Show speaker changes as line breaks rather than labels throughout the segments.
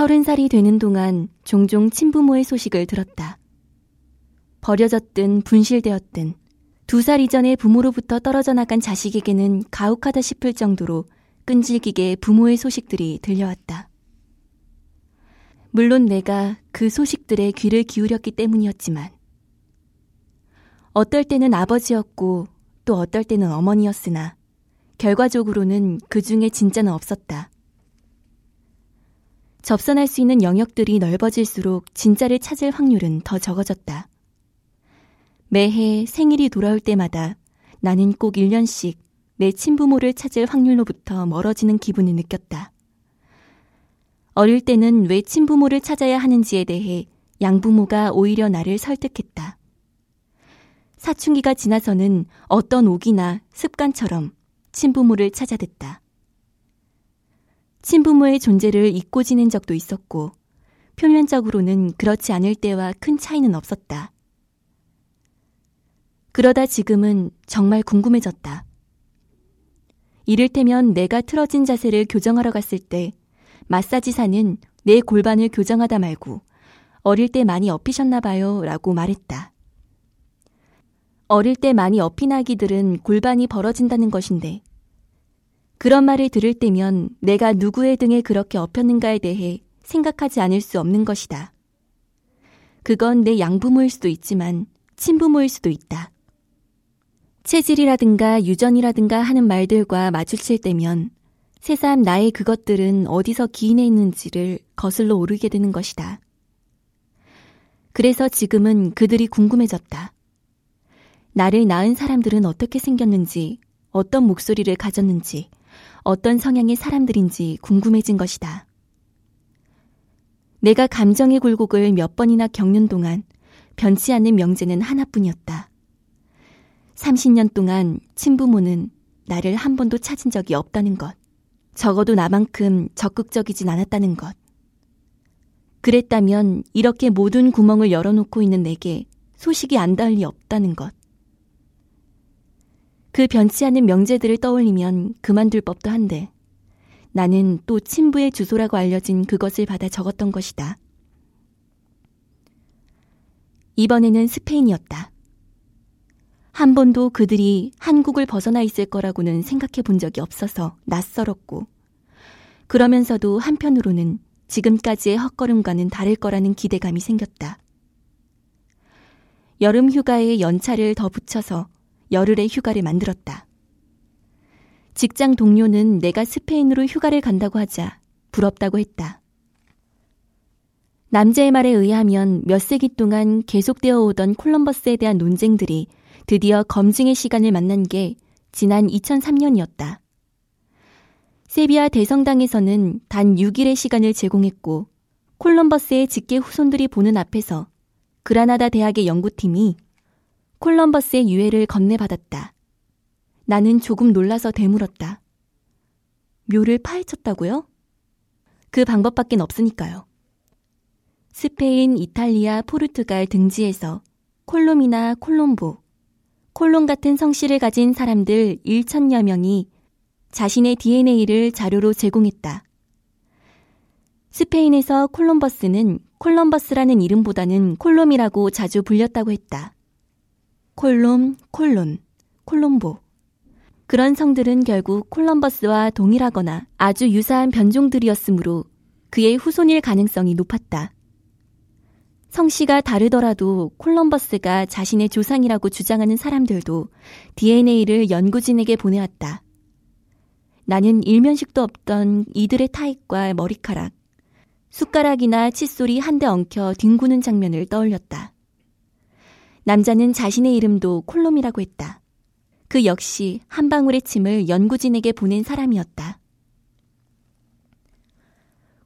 서른 살이 되는 동안 종종 친부모의 소식을 들었다. 버려졌든 분실되었든 두 살 이전에 부모로부터 떨어져 나간 자식에게는 가혹하다 싶을 정도로 끈질기게 부모의 소식들이 들려왔다. 물론 내가 그 소식들에 귀를 기울였기 때문이었지만 어떨 때는 아버지였고 또 어떨 때는 어머니였으나 결과적으로는 그 중에 진짜는 없었다. 접선할 수 있는 영역들이 넓어질수록 진짜를 찾을 확률은 더 적어졌다. 매해 생일이 돌아올 때마다 나는 꼭 1년씩 내 친부모를 찾을 확률로부터 멀어지는 기분을 느꼈다. 어릴 때는 왜 친부모를 찾아야 하는지에 대해 양부모가 오히려 나를 설득했다. 사춘기가 지나서는 어떤 옥이나 습관처럼 친부모를 찾아듣다. 친부모의 존재를 잊고 지낸 적도 있었고, 표면적으로는 그렇지 않을 때와 큰 차이는 없었다. 그러다 지금은 정말 궁금해졌다. 이를테면 내가 틀어진 자세를 교정하러 갔을 때 마사지사는 내 골반을 교정하다 말고 어릴 때 많이 업히셨나 봐요 라고 말했다. 어릴 때 많이 업힌 아기들은 골반이 벌어진다는 것인데 그런 말을 들을 때면 내가 누구의 등에 그렇게 업혔는가에 대해 생각하지 않을 수 없는 것이다. 그건 내 양부모일 수도 있지만 친부모일 수도 있다. 체질이라든가 유전이라든가 하는 말들과 마주칠 때면 새삼 나의 그것들은 어디서 기인해 있는지를 거슬러 오르게 되는 것이다. 그래서 지금은 그들이 궁금해졌다. 나를 낳은 사람들은 어떻게 생겼는지, 어떤 목소리를 가졌는지, 어떤 성향의 사람들인지 궁금해진 것이다. 내가 감정의 굴곡을 몇 번이나 겪는 동안 변치 않는 명제는 하나뿐이었다. 30년 동안 친부모는 나를 한 번도 찾은 적이 없다는 것. 적어도 나만큼 적극적이진 않았다는 것. 그랬다면 이렇게 모든 구멍을 열어놓고 있는 내게 소식이 안 닿을 리 없다는 것. 그 변치 않은 명제들을 떠올리면 그만둘 법도 한데 나는 또 친부의 주소라고 알려진 그것을 받아 적었던 것이다. 이번에는 스페인이었다. 한 번도 그들이 한국을 벗어나 있을 거라고는 생각해 본 적이 없어서 낯설었고, 그러면서도 한편으로는 지금까지의 헛걸음과는 다를 거라는 기대감이 생겼다. 여름 휴가에 연차를 더 붙여서 열흘의 휴가를 만들었다. 직장 동료는 내가 스페인으로 휴가를 간다고 하자 부럽다고 했다. 남자의 말에 의하면 몇 세기 동안 계속되어 오던 콜럼버스에 대한 논쟁들이 드디어 검증의 시간을 만난 게 지난 2003년이었다. 세비야 대성당에서는 단 6일의 시간을 제공했고 콜럼버스의 직계 후손들이 보는 앞에서 그라나다 대학의 연구팀이 콜럼버스의 유해를 건네받았다. 나는 조금 놀라서 되물었다. 묘를 파헤쳤다고요? 그 방법밖엔 없으니까요. 스페인, 이탈리아, 포르투갈 등지에서 콜롬이나 콜롬보, 콜롬 같은 성씨를 가진 사람들 1천여 명이 자신의 DNA를 자료로 제공했다. 스페인에서 콜럼버스는 콜럼버스라는 이름보다는 콜롬이라고 자주 불렸다고 했다. 콜롬, 콜론, 콜롬보. 그런 성들은 결국 콜럼버스와 동일하거나 아주 유사한 변종들이었으므로 그의 후손일 가능성이 높았다. 성씨가 다르더라도 콜럼버스가 자신의 조상이라고 주장하는 사람들도 DNA를 연구진에게 보내왔다. 나는 일면식도 없던 이들의 타입과 머리카락, 숟가락이나 칫솔이 한데 엉켜 뒹구는 장면을 떠올렸다. 남자는 자신의 이름도 콜롬이라고 했다. 그 역시 한 방울의 침을 연구진에게 보낸 사람이었다.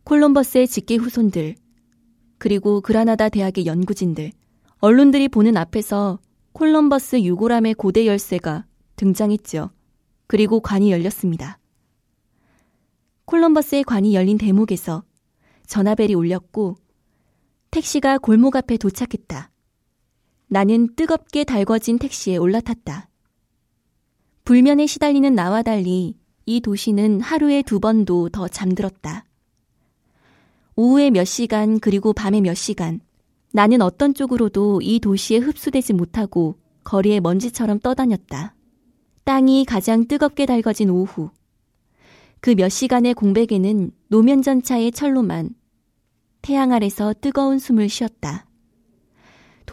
콜럼버스의 직계 후손들, 그리고 그라나다 대학의 연구진들, 언론들이 보는 앞에서 콜럼버스 유골함의 고대 열쇠가 등장했죠. 그리고 관이 열렸습니다. 콜럼버스의 관이 열린 대목에서 전화벨이 울렸고 택시가 골목 앞에 도착했다. 나는 뜨겁게 달궈진 택시에 올라탔다. 불면에 시달리는 나와 달리 이 도시는 하루에 두 번도 더 잠들었다. 오후에 몇 시간 그리고 밤에 몇 시간 나는 어떤 쪽으로도 이 도시에 흡수되지 못하고 거리에 먼지처럼 떠다녔다. 땅이 가장 뜨겁게 달궈진 오후. 그 몇 시간의 공백에는 노면 전차의 철로만 태양 아래서 뜨거운 숨을 쉬었다.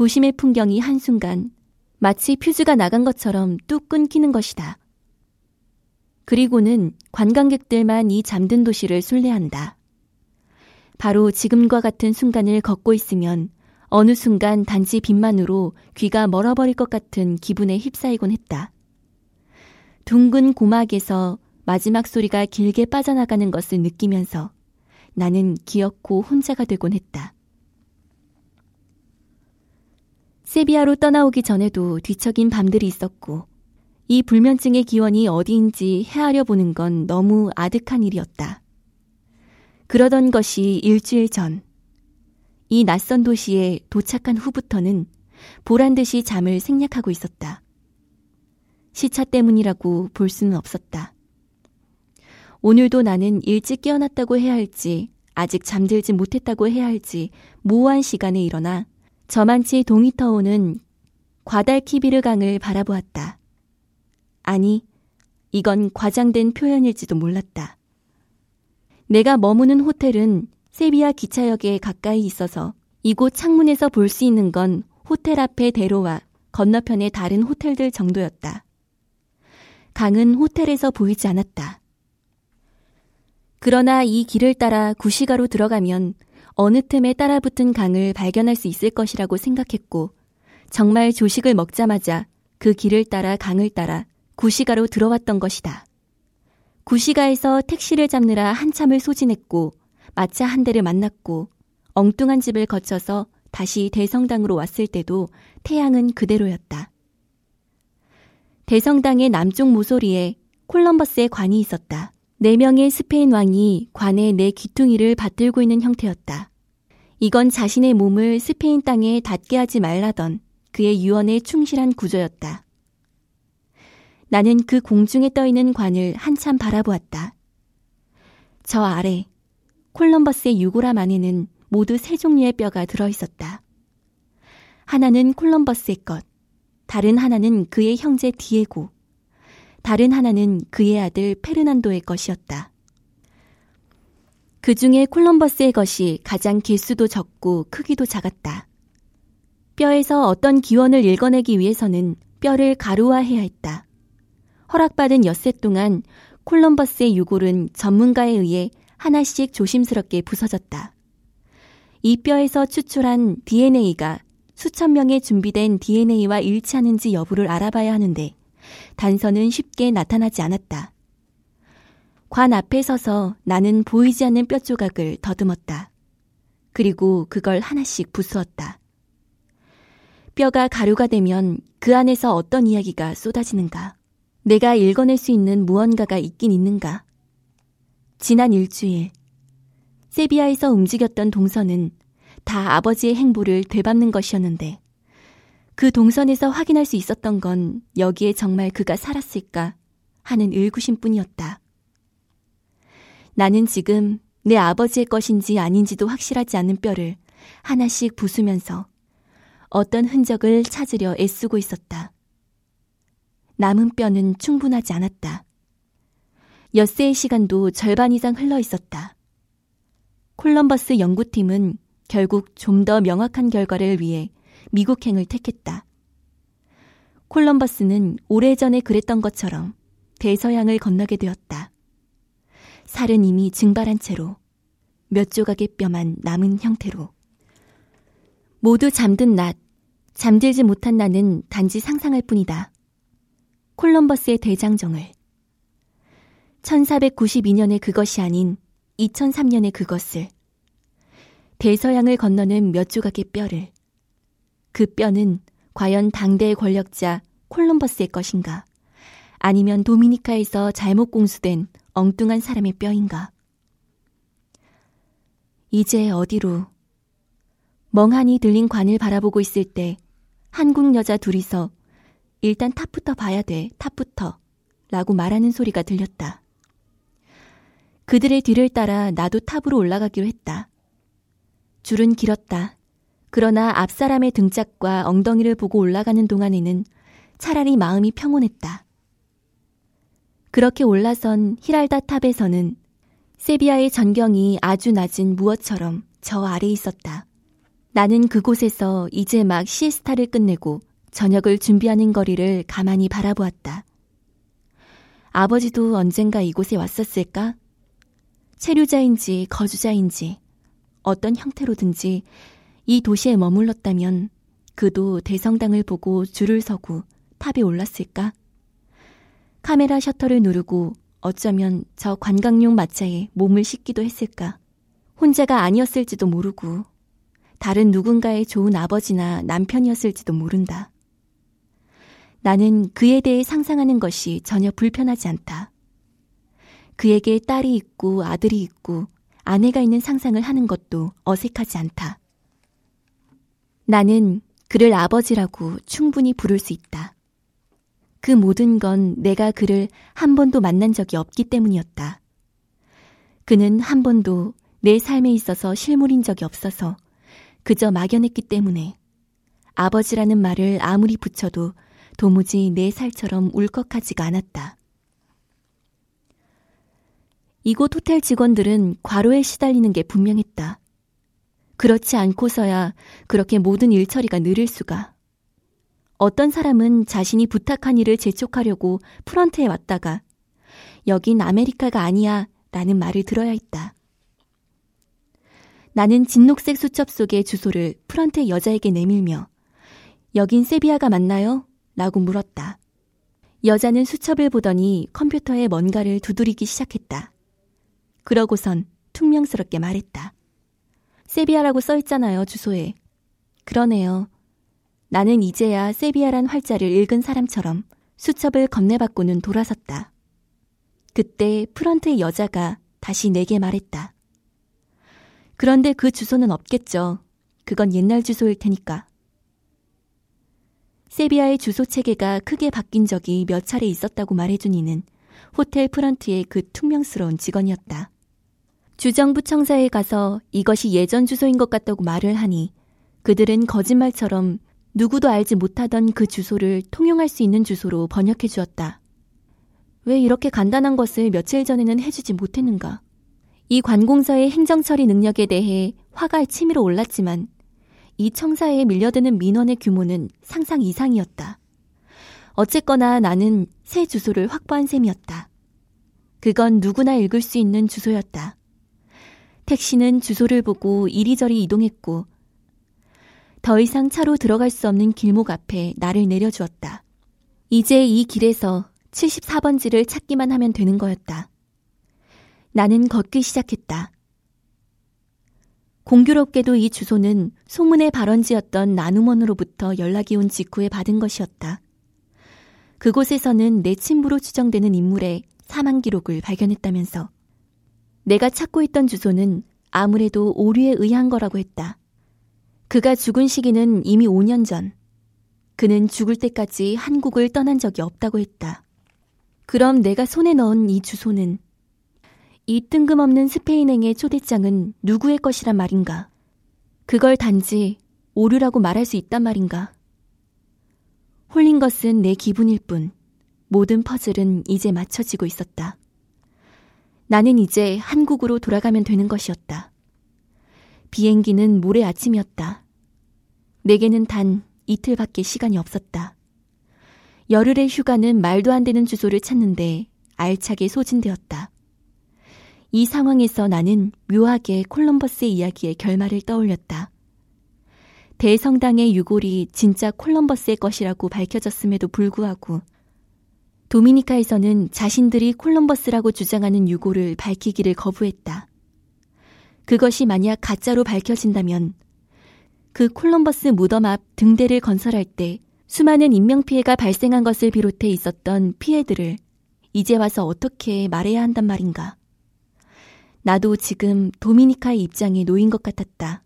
도심의 풍경이 한순간 마치 퓨즈가 나간 것처럼 뚝 끊기는 것이다. 그리고는 관광객들만 이 잠든 도시를 순례한다. 바로 지금과 같은 순간을 걷고 있으면 어느 순간 단지 빛만으로 귀가 멀어버릴 것 같은 기분에 휩싸이곤 했다. 둥근 고막에서 마지막 소리가 길게 빠져나가는 것을 느끼면서 나는 기었고 혼자가 되곤 했다. 세비야로 떠나오기 전에도 뒤척인 밤들이 있었고 이 불면증의 기원이 어디인지 헤아려 보는 건 너무 아득한 일이었다. 그러던 것이 일주일 전. 이 낯선 도시에 도착한 후부터는 보란 듯이 잠을 생략하고 있었다. 시차 때문이라고 볼 수는 없었다. 오늘도 나는 일찍 깨어났다고 해야 할지, 아직 잠들지 못했다고 해야 할지, 모호한 시간에 일어나 저만치 동이 터오는 과달키비르 강을 바라보았다. 아니, 이건 과장된 표현일지도 몰랐다. 내가 머무는 호텔은 세비야 기차역에 가까이 있어서 이곳 창문에서 볼 수 있는 건 호텔 앞의 대로와 건너편의 다른 호텔들 정도였다. 강은 호텔에서 보이지 않았다. 그러나 이 길을 따라 구시가로 들어가면 어느 틈에 따라붙은 강을 발견할 수 있을 것이라고 생각했고 정말 조식을 먹자마자 그 길을 따라 강을 따라 구시가로 들어왔던 것이다. 구시가에서 택시를 잡느라 한참을 소진했고 마차 한 대를 만났고 엉뚱한 집을 거쳐서 다시 대성당으로 왔을 때도 태양은 그대로였다. 대성당의 남쪽 모서리에 콜럼버스의 관이 있었다. 네 명의 스페인 왕이 관에 내 귀퉁이를 받들고 있는 형태였다. 이건 자신의 몸을 스페인 땅에 닿게 하지 말라던 그의 유언에 충실한 구조였다. 나는 그 공중에 떠 있는 관을 한참 바라보았다. 저 아래 콜럼버스의 유골함 안에는 모두 세 종류의 뼈가 들어 있었다. 하나는 콜럼버스의 것, 다른 하나는 그의 형제 디에고, 다른 하나는 그의 아들 페르난도의 것이었다. 그 중에 콜럼버스의 것이 가장 개수도 적고 크기도 작았다. 뼈에서 어떤 기원을 읽어내기 위해서는 뼈를 가루화해야 했다. 허락받은 엿새 동안 콜럼버스의 유골은 전문가에 의해 하나씩 조심스럽게 부서졌다. 이 뼈에서 추출한 DNA가 수천 명의 준비된 DNA와 일치하는지 여부를 알아봐야 하는데 단서는 쉽게 나타나지 않았다. 관 앞에 서서 나는 보이지 않는 뼈 조각을 더듬었다. 그리고 그걸 하나씩 부수었다. 뼈가 가루가 되면 그 안에서 어떤 이야기가 쏟아지는가? 내가 읽어낼 수 있는 무언가가 있긴 있는가? 지난 일주일, 세비야에서 움직였던 동선은 다 아버지의 행보를 되밟는 것이었는데 그 동선에서 확인할 수 있었던 건 여기에 정말 그가 살았을까 하는 의구심 뿐이었다. 나는 지금 내 아버지의 것인지 아닌지도 확실하지 않은 뼈를 하나씩 부수면서 어떤 흔적을 찾으려 애쓰고 있었다. 남은 뼈는 충분하지 않았다. 엿새의 시간도 절반 이상 흘러 있었다. 콜럼버스 연구팀은 결국 좀 더 명확한 결과를 위해 미국행을 택했다. 콜럼버스는 오래전에 그랬던 것처럼 대서양을 건너게 되었다. 살은 이미 증발한 채로 몇 조각의 뼈만 남은 형태로 모두 잠든 낮, 잠들지 못한 나는 단지 상상할 뿐이다. 콜럼버스의 대장정을 1492년의 그것이 아닌 2003년의 그것을 대서양을 건너는 몇 조각의 뼈를 그 뼈는 과연 당대의 권력자 콜럼버스의 것인가? 아니면 도미니카에서 잘못 공수된 엉뚱한 사람의 뼈인가? 이제 어디로? 멍하니 들린 관을 바라보고 있을 때 한국 여자 둘이서 일단 탑부터 봐야 돼, 탑부터. 라고 말하는 소리가 들렸다. 그들의 뒤를 따라 나도 탑으로 올라가기로 했다. 줄은 길었다. 그러나 앞 사람의 등짝과 엉덩이를 보고 올라가는 동안에는 차라리 마음이 평온했다. 그렇게 올라선 히랄다 탑에서는 세비야의 전경이 아주 낮은 무엇처럼 저 아래 있었다. 나는 그곳에서 이제 막 시에스타를 끝내고 저녁을 준비하는 거리를 가만히 바라보았다. 아버지도 언젠가 이곳에 왔었을까? 체류자인지 거주자인지 어떤 형태로든지 이 도시에 머물렀다면 그도 대성당을 보고 줄을 서고 탑에 올랐을까? 카메라 셔터를 누르고 어쩌면 저 관광용 마차에 몸을 싣기도 했을까? 혼자가 아니었을지도 모르고 다른 누군가의 좋은 아버지나 남편이었을지도 모른다. 나는 그에 대해 상상하는 것이 전혀 불편하지 않다. 그에게 딸이 있고 아들이 있고 아내가 있는 상상을 하는 것도 어색하지 않다. 나는 그를 아버지라고 충분히 부를 수 있다. 그 모든 건 내가 그를 한 번도 만난 적이 없기 때문이었다. 그는 한 번도 내 삶에 있어서 실물인 적이 없어서 그저 막연했기 때문에 아버지라는 말을 아무리 붙여도 도무지 내 살처럼 울컥하지가 않았다. 이곳 호텔 직원들은 과로에 시달리는 게 분명했다. 그렇지 않고서야 그렇게 모든 일 처리가 느릴 수가. 어떤 사람은 자신이 부탁한 일을 재촉하려고 프런트에 왔다가 여긴 아메리카가 아니야 라는 말을 들어야 했다. 나는 진녹색 수첩 속의 주소를 프런트의 여자에게 내밀며 여긴 세비야가 맞나요? 라고 물었다. 여자는 수첩을 보더니 컴퓨터에 뭔가를 두드리기 시작했다. 그러고선 퉁명스럽게 말했다. 세비야라고 써 있잖아요, 주소에. 그러네요. 나는 이제야 세비야란 활자를 읽은 사람처럼 수첩을 건네받고는 돌아섰다. 그때 프런트의 여자가 다시 내게 말했다. 그런데 그 주소는 없겠죠. 그건 옛날 주소일 테니까. 세비야의 주소 체계가 크게 바뀐 적이 몇 차례 있었다고 말해준 이는 호텔 프런트의 그 퉁명스러운 직원이었다. 주정부 청사에 가서 이것이 예전 주소인 것 같다고 말을 하니 그들은 거짓말처럼 누구도 알지 못하던 그 주소를 통용할 수 있는 주소로 번역해 주었다. 왜 이렇게 간단한 것을 며칠 전에는 해주지 못했는가? 이 관공서의 행정처리 능력에 대해 화가 치밀어 올랐지만 이 청사에 밀려드는 민원의 규모는 상상 이상이었다. 어쨌거나 나는 새 주소를 확보한 셈이었다. 그건 누구나 읽을 수 있는 주소였다. 택시는 주소를 보고 이리저리 이동했고 더 이상 차로 들어갈 수 없는 길목 앞에 나를 내려주었다. 이제 이 길에서 74번지를 찾기만 하면 되는 거였다. 나는 걷기 시작했다. 공교롭게도 이 주소는 소문의 발원지였던 나눔원으로부터 연락이 온 직후에 받은 것이었다. 그곳에서는 내 친부로 추정되는 인물의 사망 기록을 발견했다면서 내가 찾고 있던 주소는 아무래도 오류에 의한 거라고 했다. 그가 죽은 시기는 이미 5년 전. 그는 죽을 때까지 한국을 떠난 적이 없다고 했다. 그럼 내가 손에 넣은 이 주소는 이 뜬금없는 스페인행의 초대장은 누구의 것이란 말인가? 그걸 단지 오류라고 말할 수 있단 말인가? 홀린 것은 내 기분일 뿐 모든 퍼즐은 이제 맞춰지고 있었다. 나는 이제 한국으로 돌아가면 되는 것이었다. 비행기는 모레 아침이었다. 내게는 단 이틀밖에 시간이 없었다. 열흘의 휴가는 말도 안 되는 주소를 찾는데 알차게 소진되었다. 이 상황에서 나는 묘하게 콜럼버스의 이야기의 결말을 떠올렸다. 대성당의 유골이 진짜 콜럼버스의 것이라고 밝혀졌음에도 불구하고 도미니카에서는 자신들이 콜럼버스라고 주장하는 유골을 밝히기를 거부했다. 그것이 만약 가짜로 밝혀진다면 그 콜럼버스 무덤 앞 등대를 건설할 때 수많은 인명피해가 발생한 것을 비롯해 있었던 피해들을 이제 와서 어떻게 말해야 한단 말인가. 나도 지금 도미니카의 입장에 놓인 것 같았다.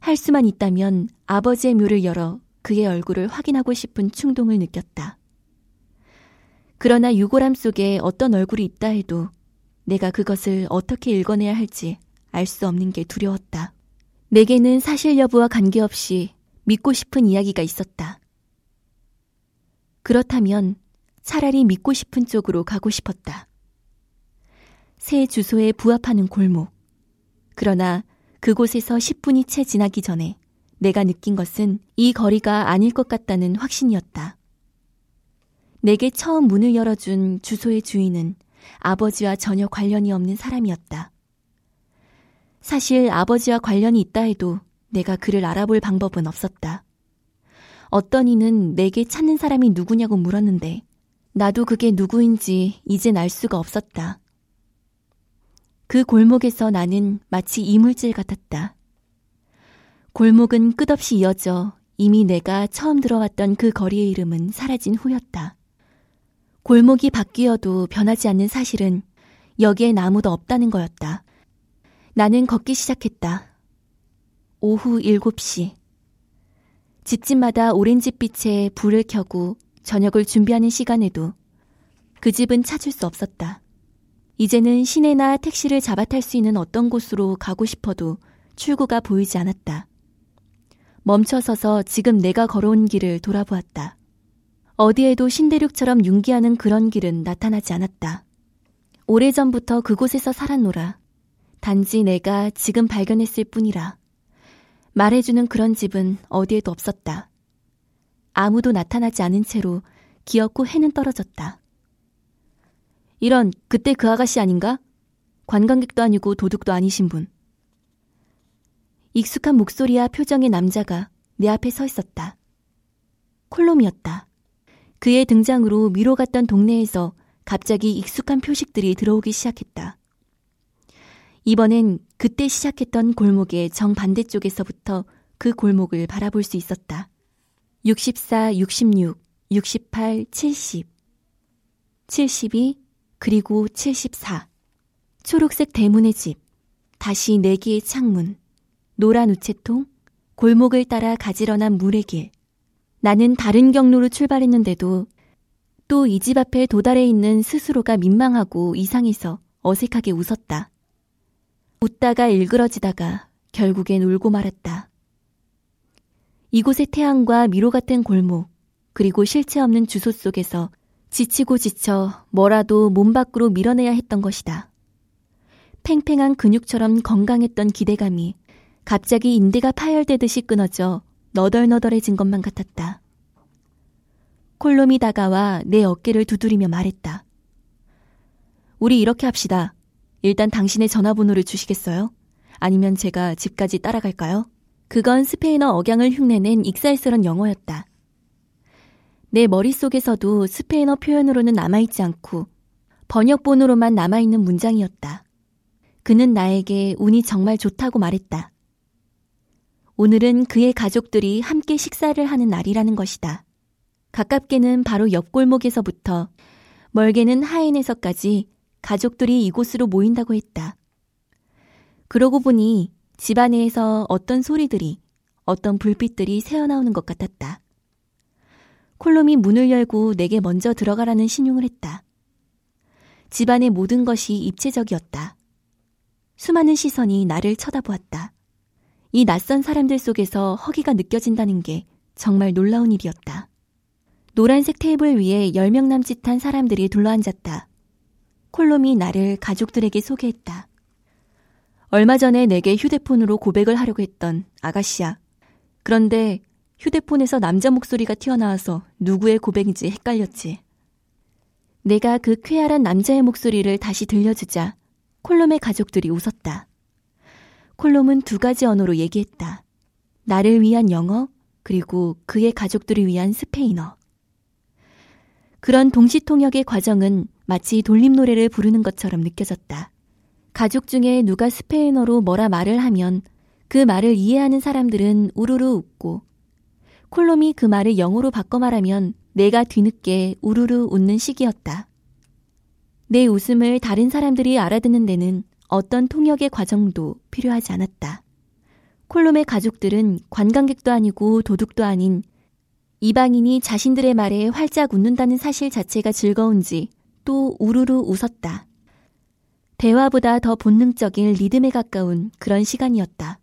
할 수만 있다면 아버지의 묘를 열어 그의 얼굴을 확인하고 싶은 충동을 느꼈다. 그러나 유골함 속에 어떤 얼굴이 있다 해도 내가 그것을 어떻게 읽어내야 할지 알 수 없는 게 두려웠다. 내게는 사실 여부와 관계없이 믿고 싶은 이야기가 있었다. 그렇다면 차라리 믿고 싶은 쪽으로 가고 싶었다. 새 주소에 부합하는 골목. 그러나 그곳에서 10분이 채 지나기 전에 내가 느낀 것은 이 거리가 아닐 것 같다는 확신이었다. 내게 처음 문을 열어준 주소의 주인은 아버지와 전혀 관련이 없는 사람이었다. 사실 아버지와 관련이 있다 해도 내가 그를 알아볼 방법은 없었다. 어떤 이는 내게 찾는 사람이 누구냐고 물었는데 나도 그게 누구인지 이젠 알 수가 없었다. 그 골목에서 나는 마치 이물질 같았다. 골목은 끝없이 이어져 이미 내가 처음 들어왔던 그 거리의 이름은 사라진 후였다. 골목이 바뀌어도 변하지 않는 사실은 여기엔 아무도 없다는 거였다. 나는 걷기 시작했다. 오후 7시. 집집마다 오렌지빛에 불을 켜고 저녁을 준비하는 시간에도 그 집은 찾을 수 없었다. 이제는 시내나 택시를 잡아 탈 수 있는 어떤 곳으로 가고 싶어도 출구가 보이지 않았다. 멈춰서서 지금 내가 걸어온 길을 돌아보았다. 어디에도 신대륙처럼 융기하는 그런 길은 나타나지 않았다. 오래전부터 그곳에서 살았노라. 단지 내가 지금 발견했을 뿐이라. 말해주는 그런 집은 어디에도 없었다. 아무도 나타나지 않은 채로 기었고 해는 떨어졌다. 이런 그때 그 아가씨 아닌가? 관광객도 아니고 도둑도 아니신 분. 익숙한 목소리와 표정의 남자가 내 앞에 서 있었다. 콜롬이었다. 그의 등장으로 미로 갔던 동네에서 갑자기 익숙한 표식들이 들어오기 시작했다. 이번엔 그때 시작했던 골목의 정반대쪽에서부터 그 골목을 바라볼 수 있었다. 64, 66, 68, 70. 72, 그리고 74. 초록색 대문의 집, 다시 네 개의 창문, 노란 우체통, 골목을 따라 가지런한 물의 길. 나는 다른 경로로 출발했는데도 또 이 집 앞에 도달해 있는 스스로가 민망하고 이상해서 어색하게 웃었다. 웃다가 일그러지다가 결국엔 울고 말았다. 이곳의 태양과 미로 같은 골목, 그리고 실체 없는 주소 속에서 지치고 지쳐 뭐라도 몸 밖으로 밀어내야 했던 것이다. 팽팽한 근육처럼 건강했던 기대감이 갑자기 인대가 파열되듯이 끊어져 너덜너덜해진 것만 같았다. 콜롬이 다가와 내 어깨를 두드리며 말했다. 우리 이렇게 합시다. 일단 당신의 전화번호를 주시겠어요? 아니면 제가 집까지 따라갈까요? 그건 스페인어 억양을 흉내낸 익살스런 영어였다. 내 머릿속에서도 스페인어 표현으로는 남아있지 않고 번역본으로만 남아있는 문장이었다. 그는 나에게 운이 정말 좋다고 말했다. 오늘은 그의 가족들이 함께 식사를 하는 날이라는 것이다. 가깝게는 바로 옆 골목에서부터 멀게는 하인에서까지 가족들이 이곳으로 모인다고 했다. 그러고 보니 집 안에서 어떤 소리들이, 어떤 불빛들이 새어나오는 것 같았다. 콜롬이 문을 열고 내게 먼저 들어가라는 신용을 했다. 집안의 모든 것이 입체적이었다. 수많은 시선이 나를 쳐다보았다. 이 낯선 사람들 속에서 허기가 느껴진다는 게 정말 놀라운 일이었다. 노란색 테이블 위에 10명 남짓한 사람들이 둘러앉았다. 콜롬이 나를 가족들에게 소개했다. 얼마 전에 내게 휴대폰으로 고백을 하려고 했던 아가씨야. 그런데 휴대폰에서 남자 목소리가 튀어나와서 누구의 고백인지 헷갈렸지. 내가 그 쾌활한 남자의 목소리를 다시 들려주자 콜롬의 가족들이 웃었다. 콜롬은 두 가지 언어로 얘기했다. 나를 위한 영어, 그리고 그의 가족들을 위한 스페인어. 그런 동시통역의 과정은 마치 돌림 노래를 부르는 것처럼 느껴졌다. 가족 중에 누가 스페인어로 뭐라 말을 하면 그 말을 이해하는 사람들은 우르르 웃고 콜롬이 그 말을 영어로 바꿔 말하면 내가 뒤늦게 우르르 웃는 시기였다. 내 웃음을 다른 사람들이 알아듣는 데는 어떤 통역의 과정도 필요하지 않았다. 콜롬의 가족들은 관광객도 아니고 도둑도 아닌 이방인이 자신들의 말에 활짝 웃는다는 사실 자체가 즐거운지 또 우르르 웃었다. 대화보다 더 본능적인 리듬에 가까운 그런 시간이었다.